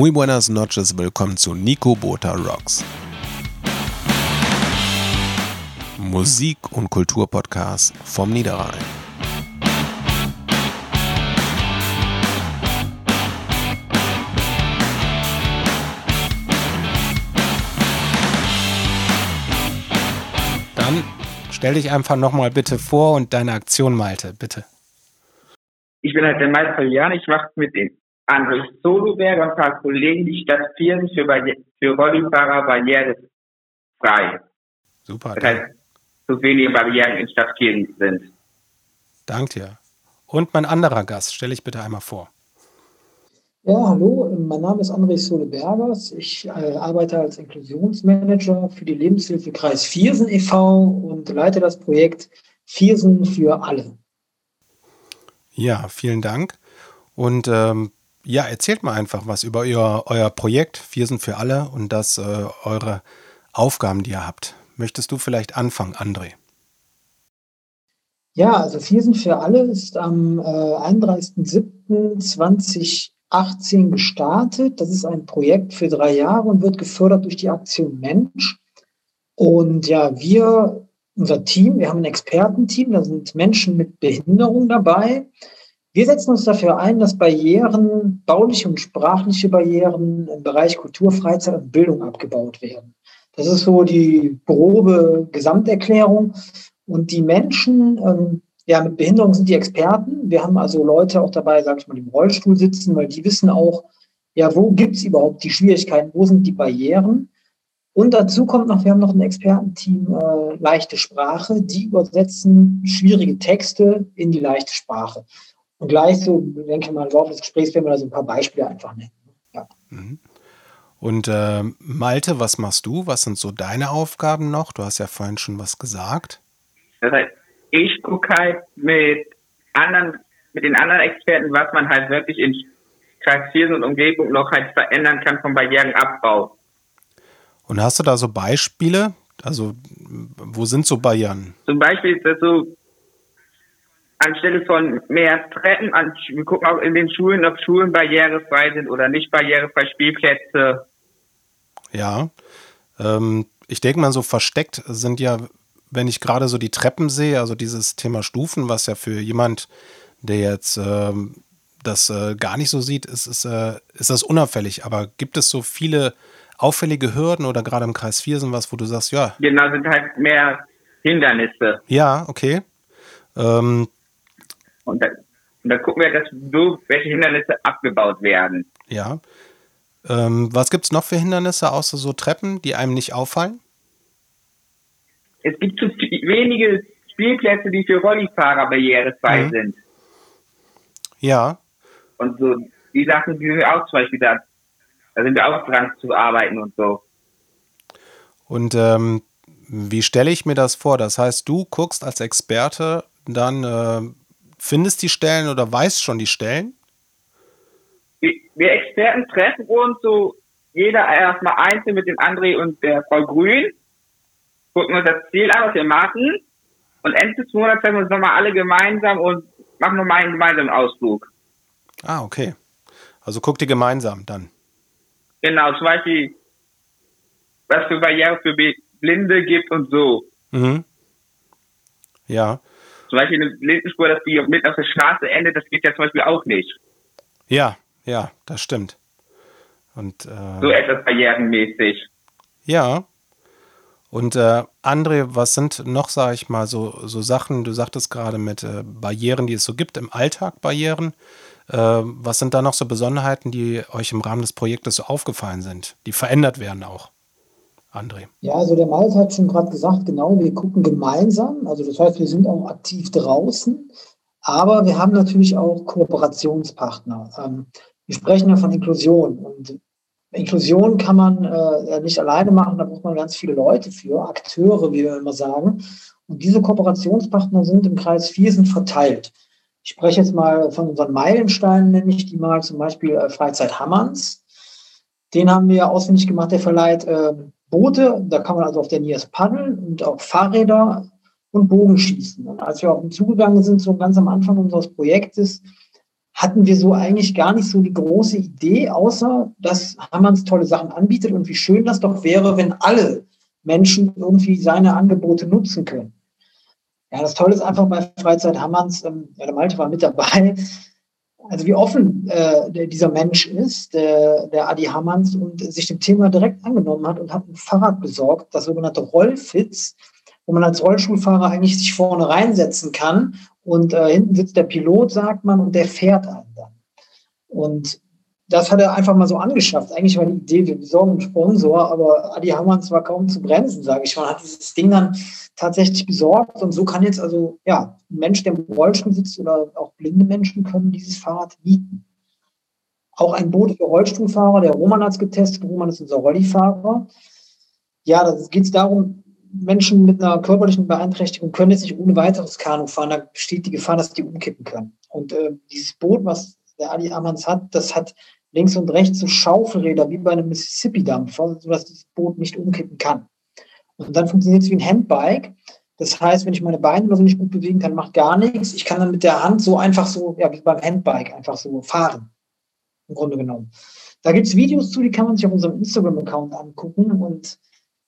Muy buenas noches, willkommen zu Nico Bota Rocks. Musik- und Kulturpodcast vom Niederrhein. Dann stell dich einfach nochmal bitte vor und deine Aktion, Malte, bitte. Ich bin halt der Malte Jan, ich mache mit den André Soloberg und ein paar Kollegen die Stadt Viersen für, für Rollifahrer barrierefrei. Super. Das heißt, so wenige Barrieren in Stadt Viersen sind. Danke dir. Und mein anderer Gast, stelle ich bitte einmal vor. Ja, hallo, mein Name ist André Sohle-Bergers. Ich äh, arbeite als Inklusionsmanager für die Lebenshilfe Kreis Viersen e.V. und leite das Projekt Viersen für alle. Ja, vielen Dank. Und ähm, ja, erzählt mal einfach was über euer, euer Projekt Viersen für alle und das äh, eure Aufgaben, die ihr habt. Möchtest du vielleicht anfangen, André? Ja, also Viersen für alle ist am äh, 31.07.2020 18 gestartet. Das ist ein Projekt für drei Jahre und wird gefördert durch die Aktion Mensch. Und ja, wir, unser Team, wir haben ein Expertenteam, da sind Menschen mit Behinderung dabei. Wir setzen uns dafür ein, dass Barrieren, bauliche und sprachliche Barrieren im Bereich Kultur, Freizeit und Bildung abgebaut werden. Das ist so die grobe Gesamterklärung. Und die Menschen, ähm, ja, mit Behinderung sind die Experten. Wir haben also Leute auch dabei, sag ich mal, im Rollstuhl sitzen, weil die wissen auch, ja, wo gibt es überhaupt die Schwierigkeiten, wo sind die Barrieren? Und dazu kommt noch, wir haben noch ein Expertenteam äh, leichte Sprache, die übersetzen schwierige Texte in die leichte Sprache. Und gleich so, denke ich mal, im Laufe des Gesprächs werden wir da so ein paar Beispiele einfach nennen. Ja. Mhm. Und äh, Malte, was machst du? Was sind so deine Aufgaben noch? Du hast ja vorhin schon was gesagt. Das heißt, ich gucke halt mit anderen, mit den anderen Experten, was man halt wirklich in Kreis und Umgebung noch halt verändern kann vom Barrierenabbau. Und hast du da so Beispiele? Also, wo sind so Barrieren? Zum Beispiel ist das so, anstelle von mehr Treppen, an, wir gucken auch in den Schulen, ob Schulen barrierefrei sind oder nicht barrierefrei, Spielplätze. Ja, ähm, ich denke mal, so versteckt sind ja wenn ich gerade so die Treppen sehe, also dieses Thema Stufen, was ja für jemand, der jetzt ähm, das äh, gar nicht so sieht, ist, ist, äh, ist das unauffällig. Aber gibt es so viele auffällige Hürden oder gerade im Kreis Viersen was, wo du sagst, ja. Genau, sind halt mehr Hindernisse. Ja, okay. Ähm, und, da, und da gucken wir, dass so welche Hindernisse abgebaut werden. Ja. Ähm, was gibt es noch für Hindernisse außer so Treppen, die einem nicht auffallen? es gibt zu wenige Spielplätze, die für Rollifahrer barrierefrei mhm. sind. Ja. Und so, die Sachen, die sind auch zum Beispiel da, da sind wir auch dran zu arbeiten und so. Und ähm, wie stelle ich mir das vor? Das heißt, du guckst als Experte, dann äh, findest die Stellen oder weißt schon die Stellen? Wir, Experten treffen uns so jeder erstmal einzeln mit dem André und der Frau Grün gucken uns das Ziel an, was wir machen. Und Ende des Monats treffen wir uns nochmal alle gemeinsam und machen nochmal einen gemeinsamen Ausflug. Ah, okay. Also guckt ihr gemeinsam dann. Genau, zum Beispiel, was für Barriere für Blinde gibt und so. Mhm. Ja. Zum Beispiel eine Blindenspur, dass die mit auf der Straße endet, das geht ja zum Beispiel auch nicht. Ja, ja, das stimmt. Und, äh, so etwas barrierenmäßig. Ja, und äh, André, was sind noch, sage ich mal, so, so Sachen, du sagtest gerade mit äh, Barrieren, die es so gibt, im Alltag Barrieren. Äh, was sind da noch so Besonderheiten, die euch im Rahmen des Projektes so aufgefallen sind, die verändert werden auch? André. Ja, also der Malte hat schon gerade gesagt, genau, wir gucken gemeinsam. Also das heißt, wir sind auch aktiv draußen, aber wir haben natürlich auch Kooperationspartner. Ähm, wir sprechen ja von Inklusion und Inklusion kann man äh, nicht alleine machen, da braucht man ganz viele Leute für, Akteure, wie wir immer sagen. Und diese Kooperationspartner sind im Kreis Viersen verteilt. Ich spreche jetzt mal von unseren Meilensteinen, nenne ich die mal, zum Beispiel äh, Freizeit Hammerns. Den haben wir ausfindig gemacht, der verleiht äh, Boote, da kann man also auf der Niers paddeln und auch Fahrräder und Bogenschießen. Und als wir auf ihn zugegangen sind, so ganz am Anfang unseres Projektes, hatten wir so eigentlich gar nicht so die große Idee, außer dass Hammerns tolle Sachen anbietet und wie schön das doch wäre, wenn alle Menschen irgendwie seine Angebote nutzen können. Ja, das Tolle ist einfach bei Freizeit Hammerns, ähm, ja, der Malte war mit dabei, also wie offen äh, dieser Mensch ist, der, der Adi Hammerns, und sich dem Thema direkt angenommen hat und hat ein Fahrrad besorgt, das sogenannte Rollfits, wo man als Rollstuhlfahrer eigentlich sich vorne reinsetzen kann und äh, hinten sitzt der Pilot, sagt man, und der fährt einen dann. Und das hat er einfach mal so angeschafft. Eigentlich war die Idee, wir besorgen einen Sponsor, aber Adi Hammanns war kaum zu bremsen, sage ich mal. Hat dieses Ding dann tatsächlich besorgt und so kann jetzt also, ja, ein Mensch, der im Rollstuhl sitzt oder auch blinde Menschen können dieses Fahrrad mieten. Auch ein Boot für Rollstuhlfahrer, der Roman hat es getestet, Roman ist unser Rollifahrer. Ja, da geht es darum, Menschen mit einer körperlichen Beeinträchtigung können jetzt nicht ohne weiteres Kanu fahren. Da besteht die Gefahr, dass die umkippen können. Und äh, dieses Boot, was der Adi Amans hat, das hat links und rechts so Schaufelräder wie bei einem Mississippi-Dampfer, sodass dieses Boot nicht umkippen kann. Und dann funktioniert es wie ein Handbike. Das heißt, wenn ich meine Beine oder nicht gut bewegen kann, macht gar nichts. Ich kann dann mit der Hand so einfach so, ja, wie beim Handbike, einfach so fahren. Im Grunde genommen. Da gibt es Videos zu, die kann man sich auf unserem Instagram-Account angucken. Und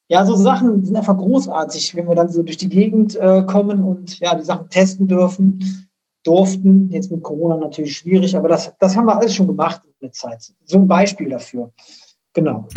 ja, so Sachen sind einfach großartig, wenn wir dann so durch die Gegend äh, kommen und ja, die Sachen testen dürfen durften. Jetzt mit Corona natürlich schwierig, aber das, das haben wir alles schon gemacht der Zeit. So ein Beispiel dafür. Genau.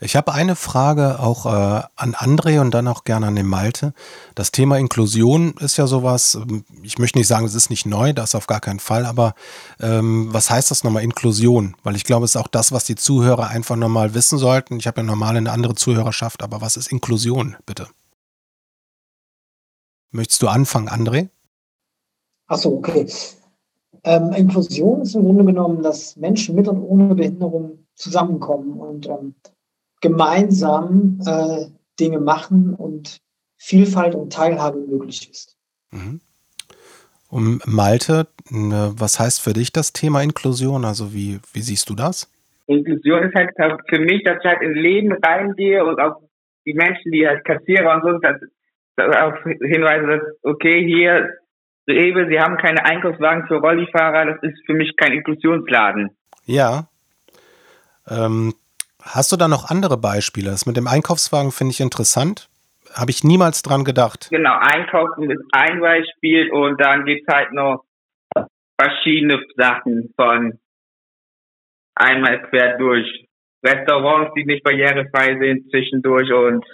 Ich habe eine Frage auch äh, an André und dann auch gerne an den Malte. Das Thema Inklusion ist ja sowas, ähm, ich möchte nicht sagen, es ist nicht neu, das auf gar keinen Fall, aber ähm, was heißt das nochmal Inklusion? Weil ich glaube, es ist auch das, was die Zuhörer einfach nochmal wissen sollten. Ich habe ja normal eine andere Zuhörerschaft, aber was ist Inklusion, bitte? Möchtest du anfangen, André? Achso, okay. Ähm, Inklusion ist im Grunde genommen, dass Menschen mit und ohne Behinderung zusammenkommen und ähm, gemeinsam äh, Dinge machen und Vielfalt und Teilhabe möglich ist. Mhm. Und Malte, was heißt für dich das Thema Inklusion? Also wie, wie siehst du das? Inklusion ist halt für mich, dass ich halt ins Leben reingehe und auch die Menschen, die als Kassierer und so, dass, dass auch hinweise, dass okay, hier Rewe, sie haben keine Einkaufswagen für Rollifahrer, das ist für mich kein Inklusionsladen. Ja. Ähm, hast du da noch andere Beispiele? Das mit dem Einkaufswagen finde ich interessant. Habe ich niemals dran gedacht. Genau, Einkaufen ist ein Beispiel und dann gibt es halt noch verschiedene Sachen von einmal quer durch. Restaurants, die nicht barrierefrei sind, zwischendurch und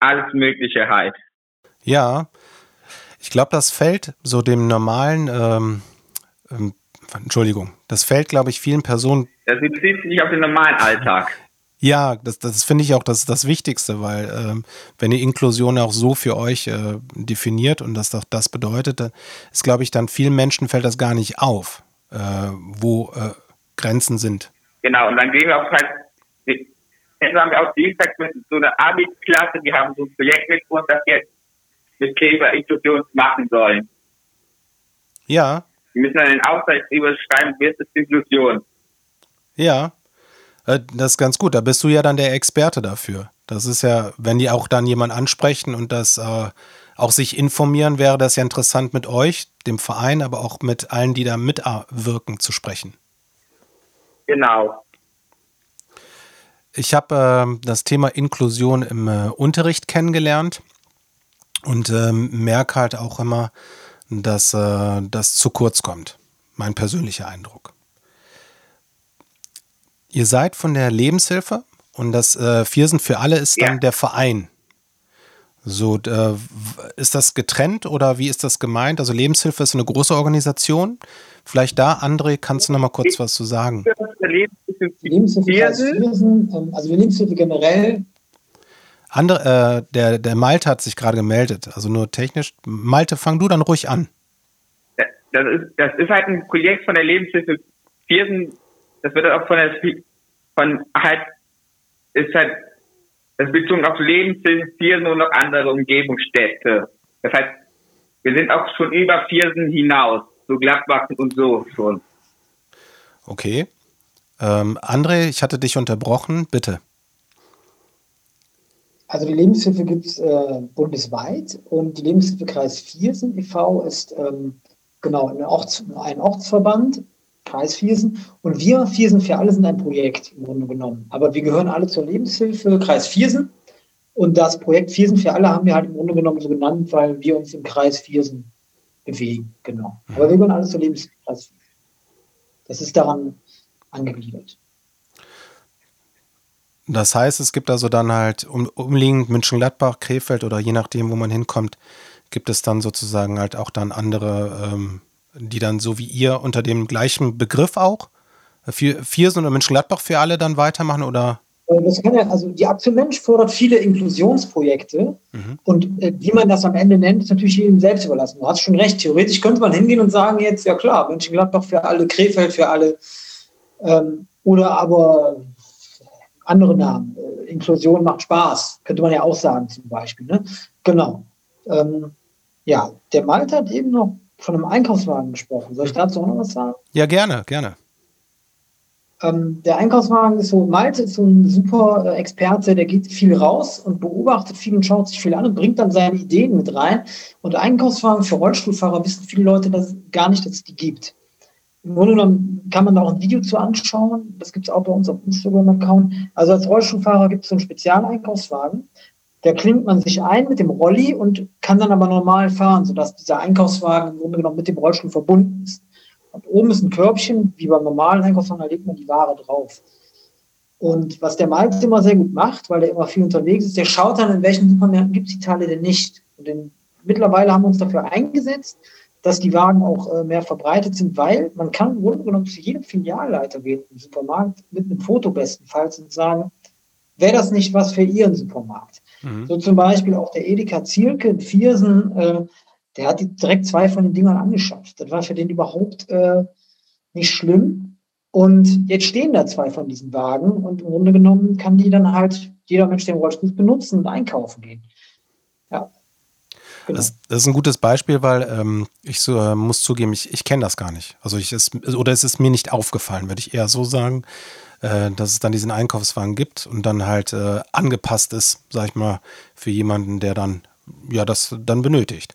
alles Mögliche halt. Ja, ich glaube, das fällt so dem normalen, ähm, ähm, Entschuldigung, das fällt, glaube ich, vielen Personen. Das bezieht sich nicht auf den normalen Alltag. Ja, das, das finde ich auch das, das Wichtigste, weil ähm, wenn ihr Inklusion auch so für euch äh, definiert und das das bedeutet, dann ist, glaube ich, dann vielen Menschen fällt das gar nicht auf, äh, wo äh, Grenzen sind. Genau, und dann gehen wir auch halt, jetzt haben wir auch Dienstag mit so einer Abi-Klasse, die haben so ein Projekt mit uns, das jetzt mit Kleber-Inklusion machen sollen. Ja. Wir müssen dann den Auftragsgeber schreiben, wird es Inklusion. Ja, äh, das ist ganz gut. Da bist du ja dann der Experte dafür. Das ist ja, wenn die auch dann jemand ansprechen und das äh, auch sich informieren, wäre das ja interessant mit euch, dem Verein, aber auch mit allen, die da mitwirken, zu sprechen. Genau. Ich habe äh, das Thema Inklusion im äh, Unterricht kennengelernt und ähm, merke halt auch immer, dass äh, das zu kurz kommt. Mein persönlicher Eindruck. Ihr seid von der Lebenshilfe und das äh, Viersen für alle ist dann ja. der Verein. So, äh, ist das getrennt oder wie ist das gemeint? Also Lebenshilfe ist eine große Organisation. Vielleicht da, André, kannst du noch mal kurz was zu sagen? Lebenshilfe Viersen, ähm, also Lebenshilfe generell andere, äh, der, der Malte hat sich gerade gemeldet, also nur technisch. Malte, fang du dann ruhig an. Das ist, das ist halt ein Projekt von der Lebenshilfe Viersen. Das wird auch von der, von halt, ist halt, das bezogen auf Lebenshilfe Viersen und noch andere Umgebungsstädte. Das heißt, wir sind auch schon über Viersen hinaus, so Gladbach und so schon. Okay. Ähm, André, ich hatte dich unterbrochen, bitte. Also die Lebenshilfe gibt es äh, bundesweit und die Lebenshilfekreis Viersen e.V. ist ähm, genau ein, Orts-, ein Ortsverband, Kreis Viersen. Und wir, Viersen für alle, sind ein Projekt im Grunde genommen. Aber wir gehören alle zur Lebenshilfe, Kreis Viersen. Und das Projekt Viersen für alle haben wir halt im Grunde genommen so genannt, weil wir uns im Kreis Viersen bewegen. Genau. Aber wir gehören alle zur Lebenshilfe, Kreis Viersen. Das ist daran angegliedert. Das heißt, es gibt also dann halt um, umliegend München-Gladbach, Krefeld oder je nachdem, wo man hinkommt, gibt es dann sozusagen halt auch dann andere, ähm, die dann so wie ihr unter dem gleichen Begriff auch, vier, Viersen oder München-Gladbach für alle dann weitermachen oder? Äh, das kann ja, also die Aktion Mensch fördert viele Inklusionsprojekte mhm. und äh, wie man das am Ende nennt, ist natürlich jedem selbst überlassen. Du hast schon recht, theoretisch könnte man hingehen und sagen jetzt, ja klar, München-Gladbach für alle, Krefeld für alle ähm, oder aber andere Namen. Äh, Inklusion macht Spaß, könnte man ja auch sagen zum Beispiel. Ne? Genau. Ähm, ja, der Malte hat eben noch von einem Einkaufswagen gesprochen. Soll ich dazu auch noch was sagen? Ja, gerne, gerne. Ähm, der Einkaufswagen ist so, Malte ist so ein super äh, Experte, der geht viel raus und beobachtet viel und schaut sich viel an und bringt dann seine Ideen mit rein. Und Einkaufswagen für Rollstuhlfahrer wissen viele Leute dass, gar nicht, dass es die gibt. Im Grunde genommen kann man da auch ein Video zu anschauen. Das gibt es auch bei uns auf Instagram-Account. Also als Rollstuhlfahrer gibt es so einen Spezialeinkaufswagen. Da klingt man sich ein mit dem Rolli und kann dann aber normal fahren, sodass dieser Einkaufswagen im Grunde genommen mit dem Rollstuhl verbunden ist. Und oben ist ein Körbchen, wie beim normalen Einkaufswagen, da legt man die Ware drauf. Und was der Malte immer sehr gut macht, weil er immer viel unterwegs ist, der schaut dann, in welchen Supermärkten gibt es die Teile denn nicht. Und in, mittlerweile haben wir uns dafür eingesetzt, dass die Wagen auch äh, mehr verbreitet sind, weil man kann im Grunde genommen zu jedem Filialleiter gehen im Supermarkt mit einem Foto bestenfalls und sagen, wäre das nicht was für Ihren Supermarkt? Mhm. So zum Beispiel auch der Edeka Zielke in Viersen, äh, der hat direkt zwei von den Dingern angeschafft. Das war für den überhaupt äh, nicht schlimm. Und jetzt stehen da zwei von diesen Wagen und im Grunde genommen kann die dann halt jeder Mensch, den Rollstuhl benutzen und einkaufen gehen. Genau. Das, das, ist ein gutes Beispiel, weil ähm, ich so, äh, muss zugeben, ich, ich kenne das gar nicht. Also ich ist, oder es ist mir nicht aufgefallen, würde ich eher so sagen, äh, dass es dann diesen Einkaufswagen gibt und dann halt äh, angepasst ist, sag ich mal, für jemanden, der dann ja das dann benötigt.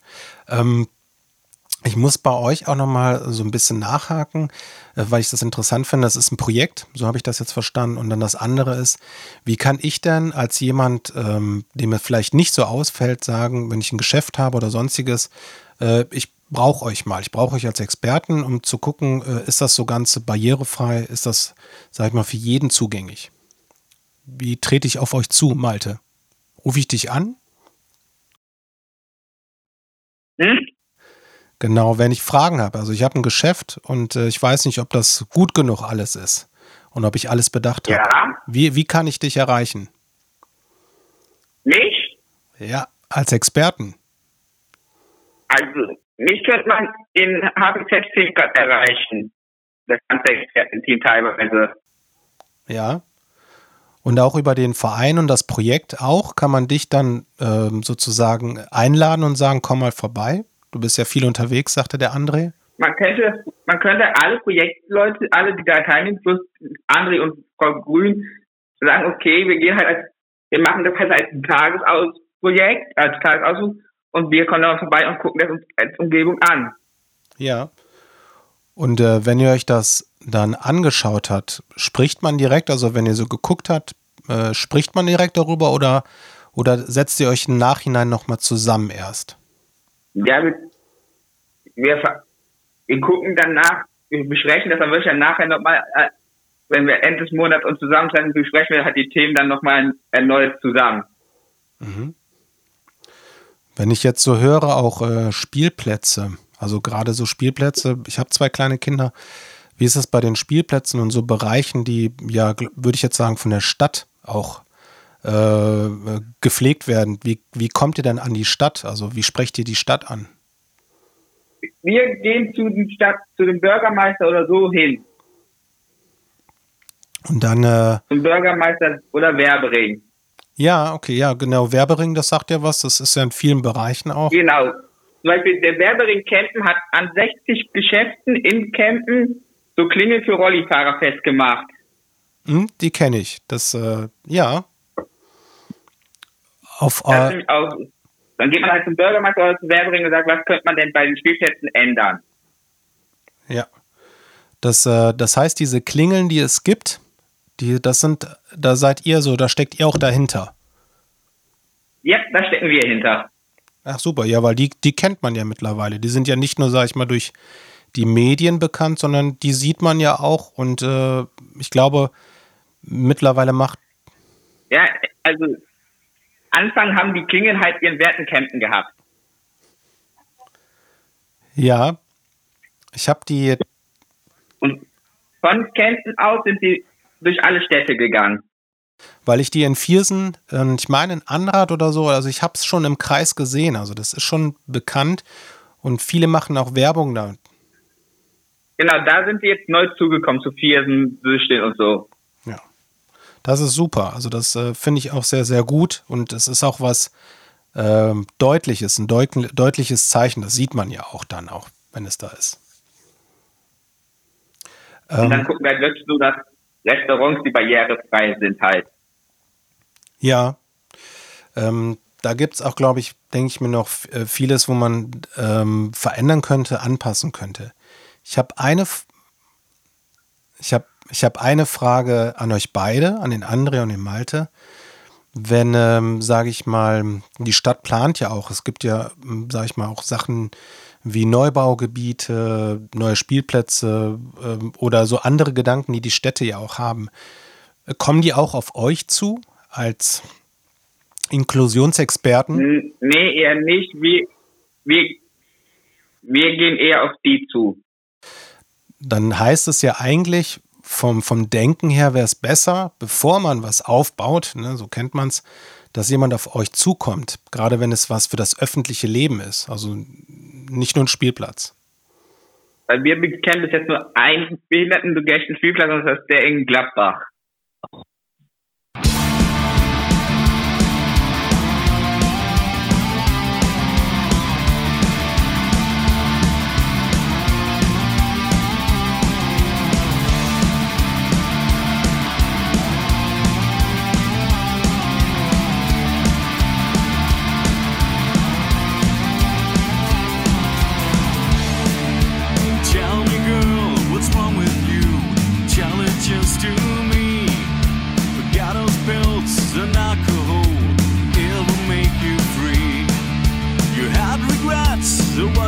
Ähm, ich muss bei euch auch nochmal so ein bisschen nachhaken, äh, weil ich das interessant finde. Das ist ein Projekt, so habe ich das jetzt verstanden. Und dann das andere ist, wie kann ich denn als jemand, ähm, dem es vielleicht nicht so ausfällt, sagen, wenn ich ein Geschäft habe oder sonstiges, äh, ich brauche euch mal, ich brauche euch als Experten, um zu gucken, äh, ist das so ganz barrierefrei, ist das, sag ich mal, für jeden zugänglich? Wie trete ich auf euch zu, Malte? Rufe ich dich an? Hm? Genau, wenn ich Fragen habe. Also ich habe ein Geschäft und äh, ich weiß nicht, ob das gut genug alles ist und ob ich alles bedacht habe. Ja. Wie, wie kann ich dich erreichen? Mich? Ja, als Experten. Also, mich könnte man in HBZ Finkert erreichen. Das ganze Expertenteam teilweise. Ja. Und auch über den Verein und das Projekt auch kann man dich dann ähm, sozusagen einladen und sagen, komm mal vorbei. Du bist ja viel unterwegs, sagte der André. Man könnte, man könnte alle Projektleute, alle, die da teilnehmen, plus André und Frau Grün, sagen, okay, wir gehen halt als, wir machen das halt als Tagesausprojekt, als Tagesausflug und wir kommen dann vorbei und gucken das als Umgebung an. Ja. Und äh, wenn ihr euch das dann angeschaut habt, spricht man direkt, also wenn ihr so geguckt habt, äh, spricht man direkt darüber oder, oder setzt ihr euch im Nachhinein nochmal zusammen erst? Ja, wir, wir, wir gucken dann nach, wir besprechen das dann wirklich nachher nochmal, äh, wenn wir Ende des Monats uns zusammentreffen, besprechen wir halt die Themen dann nochmal erneut zusammen. Mhm. Wenn ich jetzt so höre, auch äh, Spielplätze, also gerade so Spielplätze, ich habe zwei kleine Kinder, wie ist es bei den Spielplätzen und so Bereichen, die ja, würde ich jetzt sagen, von der Stadt auch äh, gepflegt werden. Wie, wie kommt ihr denn an die Stadt? Also wie sprecht ihr die Stadt an? Wir gehen zu, die Stadt, zu dem Bürgermeister oder so hin. Und dann. Äh, Zum Bürgermeister oder Werbering. Ja, okay, ja, genau. Werbering, das sagt ja was. Das ist ja in vielen Bereichen auch. Genau. Zum Beispiel der Werbering Campen hat an 60 Geschäften in Campen so Klingel für Rollifahrer festgemacht. Hm, die kenne ich. Das, äh, ja. Auf, äh, dann geht man halt zum Bürgermeister oder zum Werbering und sagt, was könnte man denn bei den Spielplätzen ändern? Ja. Das, äh, das heißt, diese Klingeln, die es gibt, die, das sind, da seid ihr so, da steckt ihr auch dahinter. Ja, da stecken wir hinter. Ach super, ja, weil die, die kennt man ja mittlerweile. Die sind ja nicht nur, sag ich mal, durch die Medien bekannt, sondern die sieht man ja auch und äh, ich glaube, mittlerweile macht. Ja, also Anfang haben die Klingen halt ihren Wertencampen gehabt. Ja, ich habe die. Und von Kempten aus sind sie durch alle Städte gegangen. Weil ich die in Viersen, äh, ich meine in Anrad oder so, also ich habe es schon im Kreis gesehen, also das ist schon bekannt und viele machen auch Werbung da. Genau, da sind sie jetzt neu zugekommen zu Viersen, Süchteln und so. Das ist super. Also das äh, finde ich auch sehr, sehr gut. Und es ist auch was äh, Deutliches, ein deut deutliches Zeichen. Das sieht man ja auch dann, auch wenn es da ist. Und dann ähm, gucken wir halt wirklich so, dass Restaurants, die barrierefrei sind halt. Ja. Ähm, da gibt es auch, glaube ich, denke ich mir noch äh, vieles, wo man ähm, verändern könnte, anpassen könnte. Ich habe eine, ich habe ich habe eine Frage an euch beide, an den André und den Malte. Wenn, ähm, sage ich mal, die Stadt plant ja auch, es gibt ja, ähm, sage ich mal, auch Sachen wie Neubaugebiete, neue Spielplätze ähm, oder so andere Gedanken, die die Städte ja auch haben. Kommen die auch auf euch zu als Inklusionsexperten? Nee, eher nicht. Wir, wir, wir gehen eher auf die zu. Dann heißt es ja eigentlich, vom, vom Denken her wäre es besser, bevor man was aufbaut, ne, so kennt man es, dass jemand auf euch zukommt, gerade wenn es was für das öffentliche Leben ist, also nicht nur ein Spielplatz. Weil wir kennen bis jetzt nur einen behindertenbegechten Spielplatz und das ist der in Gladbach.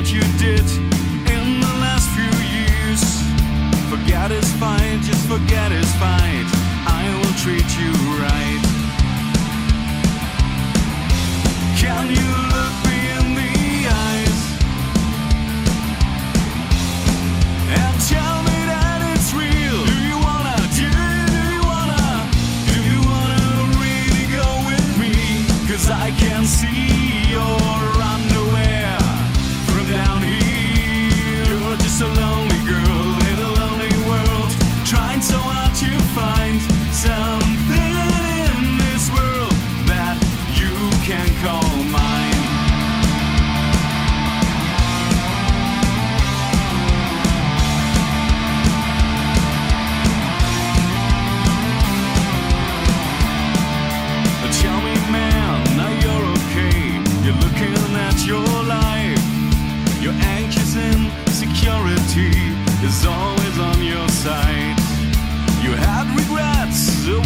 what you did.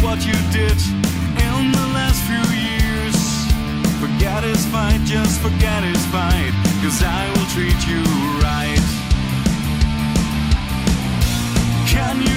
what you did in the last few years. Forget is fine, just forget is fine, cause I will treat you right. Can you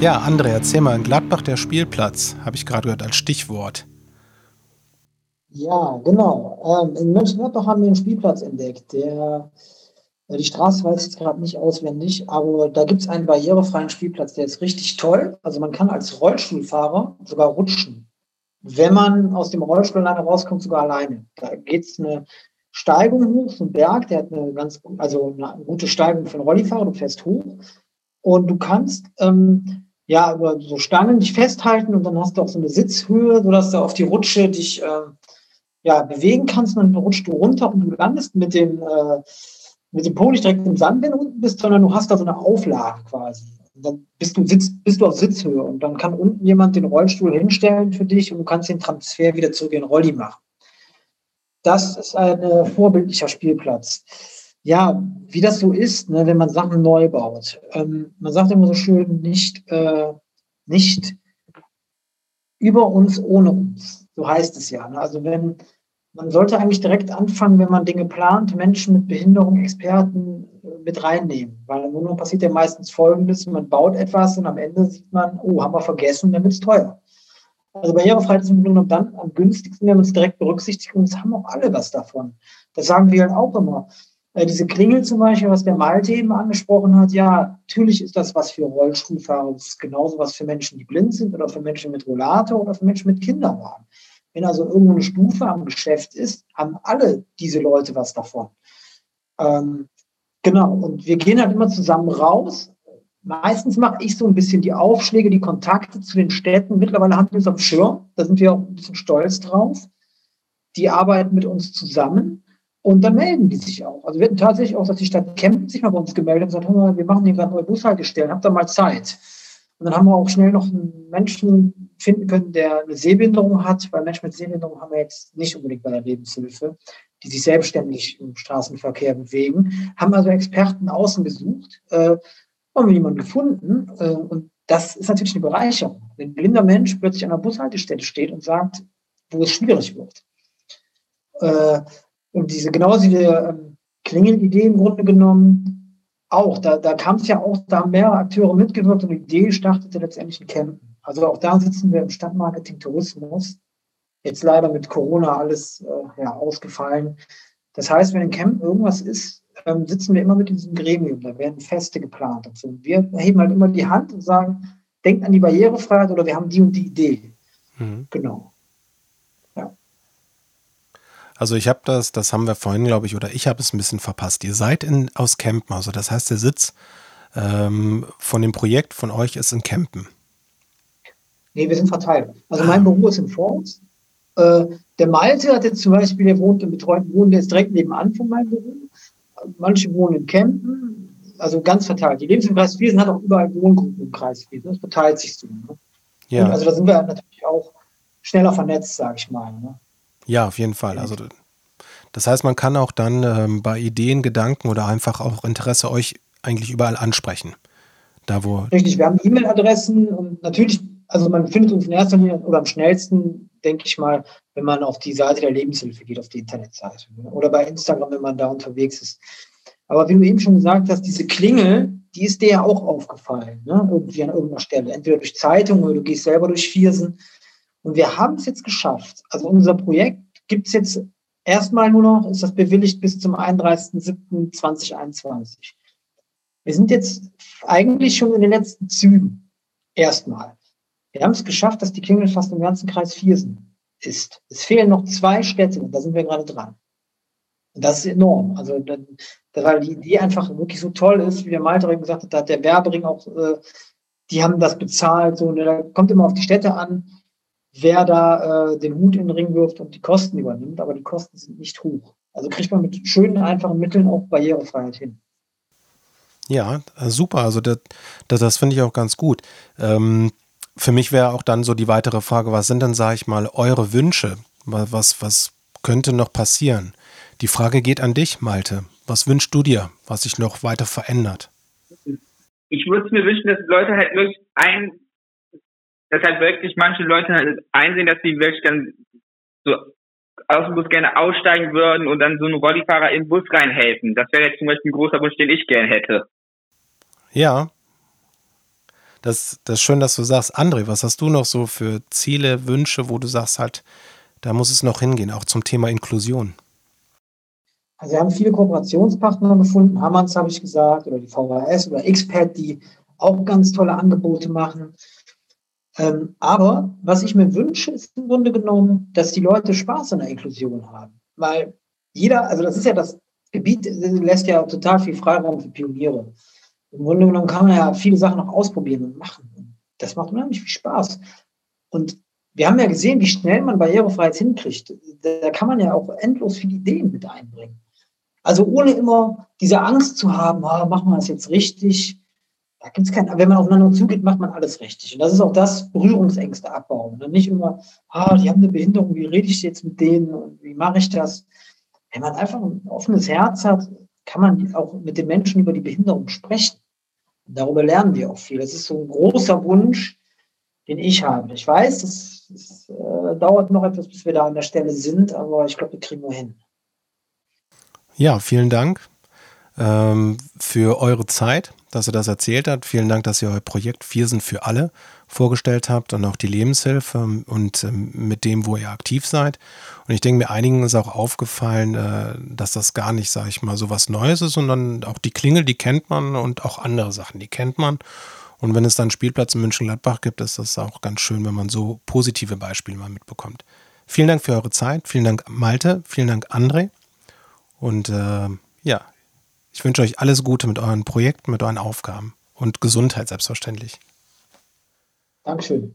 Ja, André, erzähl mal, in Gladbach der Spielplatz, habe ich gerade gehört als Stichwort. Ja, genau. Ähm, in Mönchengladbach haben wir einen Spielplatz entdeckt. Der, äh, die Straße weiß ich jetzt gerade nicht auswendig, aber da gibt es einen barrierefreien Spielplatz, der ist richtig toll. Also man kann als Rollstuhlfahrer sogar rutschen. Wenn man aus dem Rollstuhl lange rauskommt, sogar alleine. Da geht es eine Steigung hoch, so ein Berg, der hat eine ganz, also eine gute Steigung für einen Rollifahrer, du fährst hoch und du kannst ähm, ja, über so Stangen dich festhalten und dann hast du auch so eine Sitzhöhe, sodass du auf die Rutsche dich äh, ja, bewegen kannst, dann rutschst du runter und du landest mit dem, äh, mit dem Po nicht direkt im Sand, wenn du unten bist, sondern du hast da so eine Auflage quasi. Und dann bist du, sitz, bist du auf Sitzhöhe und dann kann unten jemand den Rollstuhl hinstellen für dich und du kannst den Transfer wieder zurück in den Rolli machen. Das ist ein äh, vorbildlicher Spielplatz. Ja, wie das so ist, ne, wenn man Sachen neu baut. Ähm, man sagt immer so schön, nicht, äh, nicht über uns, ohne uns. So heißt es ja. Ne? Also wenn, man sollte eigentlich direkt anfangen, wenn man Dinge plant, Menschen mit Behinderung, Experten äh, mit reinnehmen. Weil im Grunde passiert ja meistens Folgendes, man baut etwas und am Ende sieht man, oh, haben wir vergessen, dann wird es teuer. Also Barrierefreiheit ist im Grunde dann am günstigsten, wenn man es direkt berücksichtigt und es haben auch alle was davon. Das sagen wir halt auch immer. Äh, diese Klingel zum Beispiel, was der Malte eben angesprochen hat, ja, natürlich ist das was für Rollstuhlfahrer, das ist genauso was für Menschen, die blind sind oder für Menschen mit Rollator oder für Menschen mit Kinderwagen. Wenn also irgendwo eine Stufe am Geschäft ist, haben alle diese Leute was davon. Ähm, genau, und wir gehen halt immer zusammen raus. Meistens mache ich so ein bisschen die Aufschläge, die Kontakte zu den Städten. Mittlerweile haben wir es am Schirm, da sind wir auch ein bisschen stolz drauf. Die arbeiten mit uns zusammen. Und dann melden die sich auch. Also wir hatten tatsächlich auch, dass die Stadt Kempten sich mal bei uns gemeldet und gesagt, mal, wir machen hier gerade neue Bushaltestellen, habt ihr mal Zeit? Und dann haben wir auch schnell noch einen Menschen finden können, der eine Sehbehinderung hat, weil Menschen mit Sehbehinderung haben wir jetzt nicht unbedingt bei der Lebenshilfe, die sich selbstständig im Straßenverkehr bewegen, haben also Experten außen gesucht, äh, haben wir jemanden gefunden äh, und das ist natürlich eine Bereicherung. Wenn ein blinder Mensch plötzlich an einer Bushaltestelle steht und sagt, wo es schwierig wird. Äh, und diese, genauso wie ähm, Klingelidee im Grunde genommen, auch, da, da kam es ja auch, da haben mehrere Akteure mitgewirkt und die Idee startete letztendlich in Campen. Also auch da sitzen wir im Stadtmarketing Tourismus. Jetzt leider mit Corona alles äh, ja, ausgefallen. Das heißt, wenn in Campen irgendwas ist, ähm, sitzen wir immer mit in diesem Gremium. Da werden Feste geplant. Also wir heben halt immer die Hand und sagen, denkt an die Barrierefreiheit oder wir haben die und die Idee. Mhm. Genau. Also ich habe das, das haben wir vorhin, glaube ich, oder ich habe es ein bisschen verpasst. Ihr seid in, aus Kempen, also das heißt, der Sitz ähm, von dem Projekt von euch ist in Kempen. Nee, wir sind verteilt. Also mein Büro ist in Forst. Äh, der Malte hat jetzt zum Beispiel, der wohnt im betreuten Wohnen, der ist direkt nebenan von meinem Büro. Manche wohnen in Kempen, also ganz verteilt. Die Lebenskreis Wiesen hat auch überall Wohngruppen im Kreis Wiesen. Das verteilt sich so. Ne? Ja. Und also da sind wir natürlich auch schneller vernetzt, sage ich mal. Ne? Ja, auf jeden Fall. Also das heißt, man kann auch dann ähm, bei Ideen, Gedanken oder einfach auch Interesse euch eigentlich überall ansprechen. Da wo Richtig, wir haben E-Mail-Adressen und natürlich, also man findet uns in erster Linie oder am schnellsten, denke ich mal, wenn man auf die Seite der Lebenshilfe geht, auf die Internetseite. Oder bei Instagram, wenn man da unterwegs ist. Aber wie du eben schon gesagt hast, diese Klingel, die ist dir ja auch aufgefallen, ne? irgendwie an irgendeiner Stelle. Entweder durch Zeitung oder du gehst selber durch Viersen. Und wir haben es jetzt geschafft. Also unser Projekt gibt es jetzt erstmal nur noch, ist das bewilligt bis zum 31.07.2021. Wir sind jetzt eigentlich schon in den letzten Zügen. Erstmal. Wir haben es geschafft, dass die Klingel fast im ganzen Kreis Viersen ist. Es fehlen noch zwei Städte und da sind wir gerade dran. Und das ist enorm. Also, weil die Idee einfach wirklich so toll ist, wie der Malte gesagt hat, da hat der Werbering auch, äh, die haben das bezahlt. So, und da kommt immer auf die Städte an wer da äh, den Hut in den Ring wirft und die Kosten übernimmt, aber die Kosten sind nicht hoch. Also kriegt man mit schönen, einfachen Mitteln auch Barrierefreiheit hin. Ja, äh, super. Also das, das, das finde ich auch ganz gut. Ähm, für mich wäre auch dann so die weitere Frage, was sind denn, sage ich mal, eure Wünsche? Was, was könnte noch passieren? Die Frage geht an dich, Malte. Was wünschst du dir, was sich noch weiter verändert? Ich würde mir wünschen, dass Leute halt wirklich ein dass halt wirklich manche Leute halt einsehen, dass sie wirklich dann so aus dem Bus gerne aussteigen würden und dann so einen Rollifahrer in den Bus reinhelfen. Das wäre jetzt zum Beispiel ein großer Wunsch, den ich gerne hätte. Ja. Das, das ist schön, dass du sagst. André, was hast du noch so für Ziele, Wünsche, wo du sagst halt, da muss es noch hingehen, auch zum Thema Inklusion? Also wir haben viele Kooperationspartner gefunden, Hammanns habe ich gesagt, oder die VHS oder Expert, die auch ganz tolle Angebote machen. Ähm, aber was ich mir wünsche, ist im Grunde genommen, dass die Leute Spaß an der Inklusion haben. Weil jeder, also das ist ja das Gebiet, lässt ja total viel Freiraum für Pioniere. Im Grunde genommen kann man ja viele Sachen noch ausprobieren und machen. Das macht unheimlich viel Spaß. Und wir haben ja gesehen, wie schnell man Barrierefreiheit hinkriegt. Da kann man ja auch endlos viele Ideen mit einbringen. Also ohne immer diese Angst zu haben, ah, machen wir das jetzt richtig. Da gibt es keinen, wenn man aufeinander zugeht, macht man alles richtig. Und das ist auch das Berührungsängste abbauen. Und nicht immer, ah, die haben eine Behinderung, wie rede ich jetzt mit denen und wie mache ich das? Wenn man einfach ein offenes Herz hat, kann man auch mit den Menschen über die Behinderung sprechen. Und darüber lernen wir auch viel. Das ist so ein großer Wunsch, den ich habe. Ich weiß, es äh, dauert noch etwas, bis wir da an der Stelle sind, aber ich glaube, wir kriegen wir hin. Ja, vielen Dank ähm, für eure Zeit, dass ihr das erzählt habt. Vielen Dank, dass ihr euer Projekt sind für alle vorgestellt habt und auch die Lebenshilfe und ähm, mit dem, wo ihr aktiv seid. Und ich denke, mir einigen ist auch aufgefallen, äh, dass das gar nicht, sage ich mal, so was Neues ist, sondern auch die Klingel, die kennt man und auch andere Sachen, die kennt man. Und wenn es dann einen Spielplatz in München-Gladbach gibt, ist das auch ganz schön, wenn man so positive Beispiele mal mitbekommt. Vielen Dank für eure Zeit. Vielen Dank, Malte. Vielen Dank, André. Und äh, ja, ich wünsche euch alles Gute mit euren Projekten, mit euren Aufgaben und Gesundheit selbstverständlich. Dankeschön.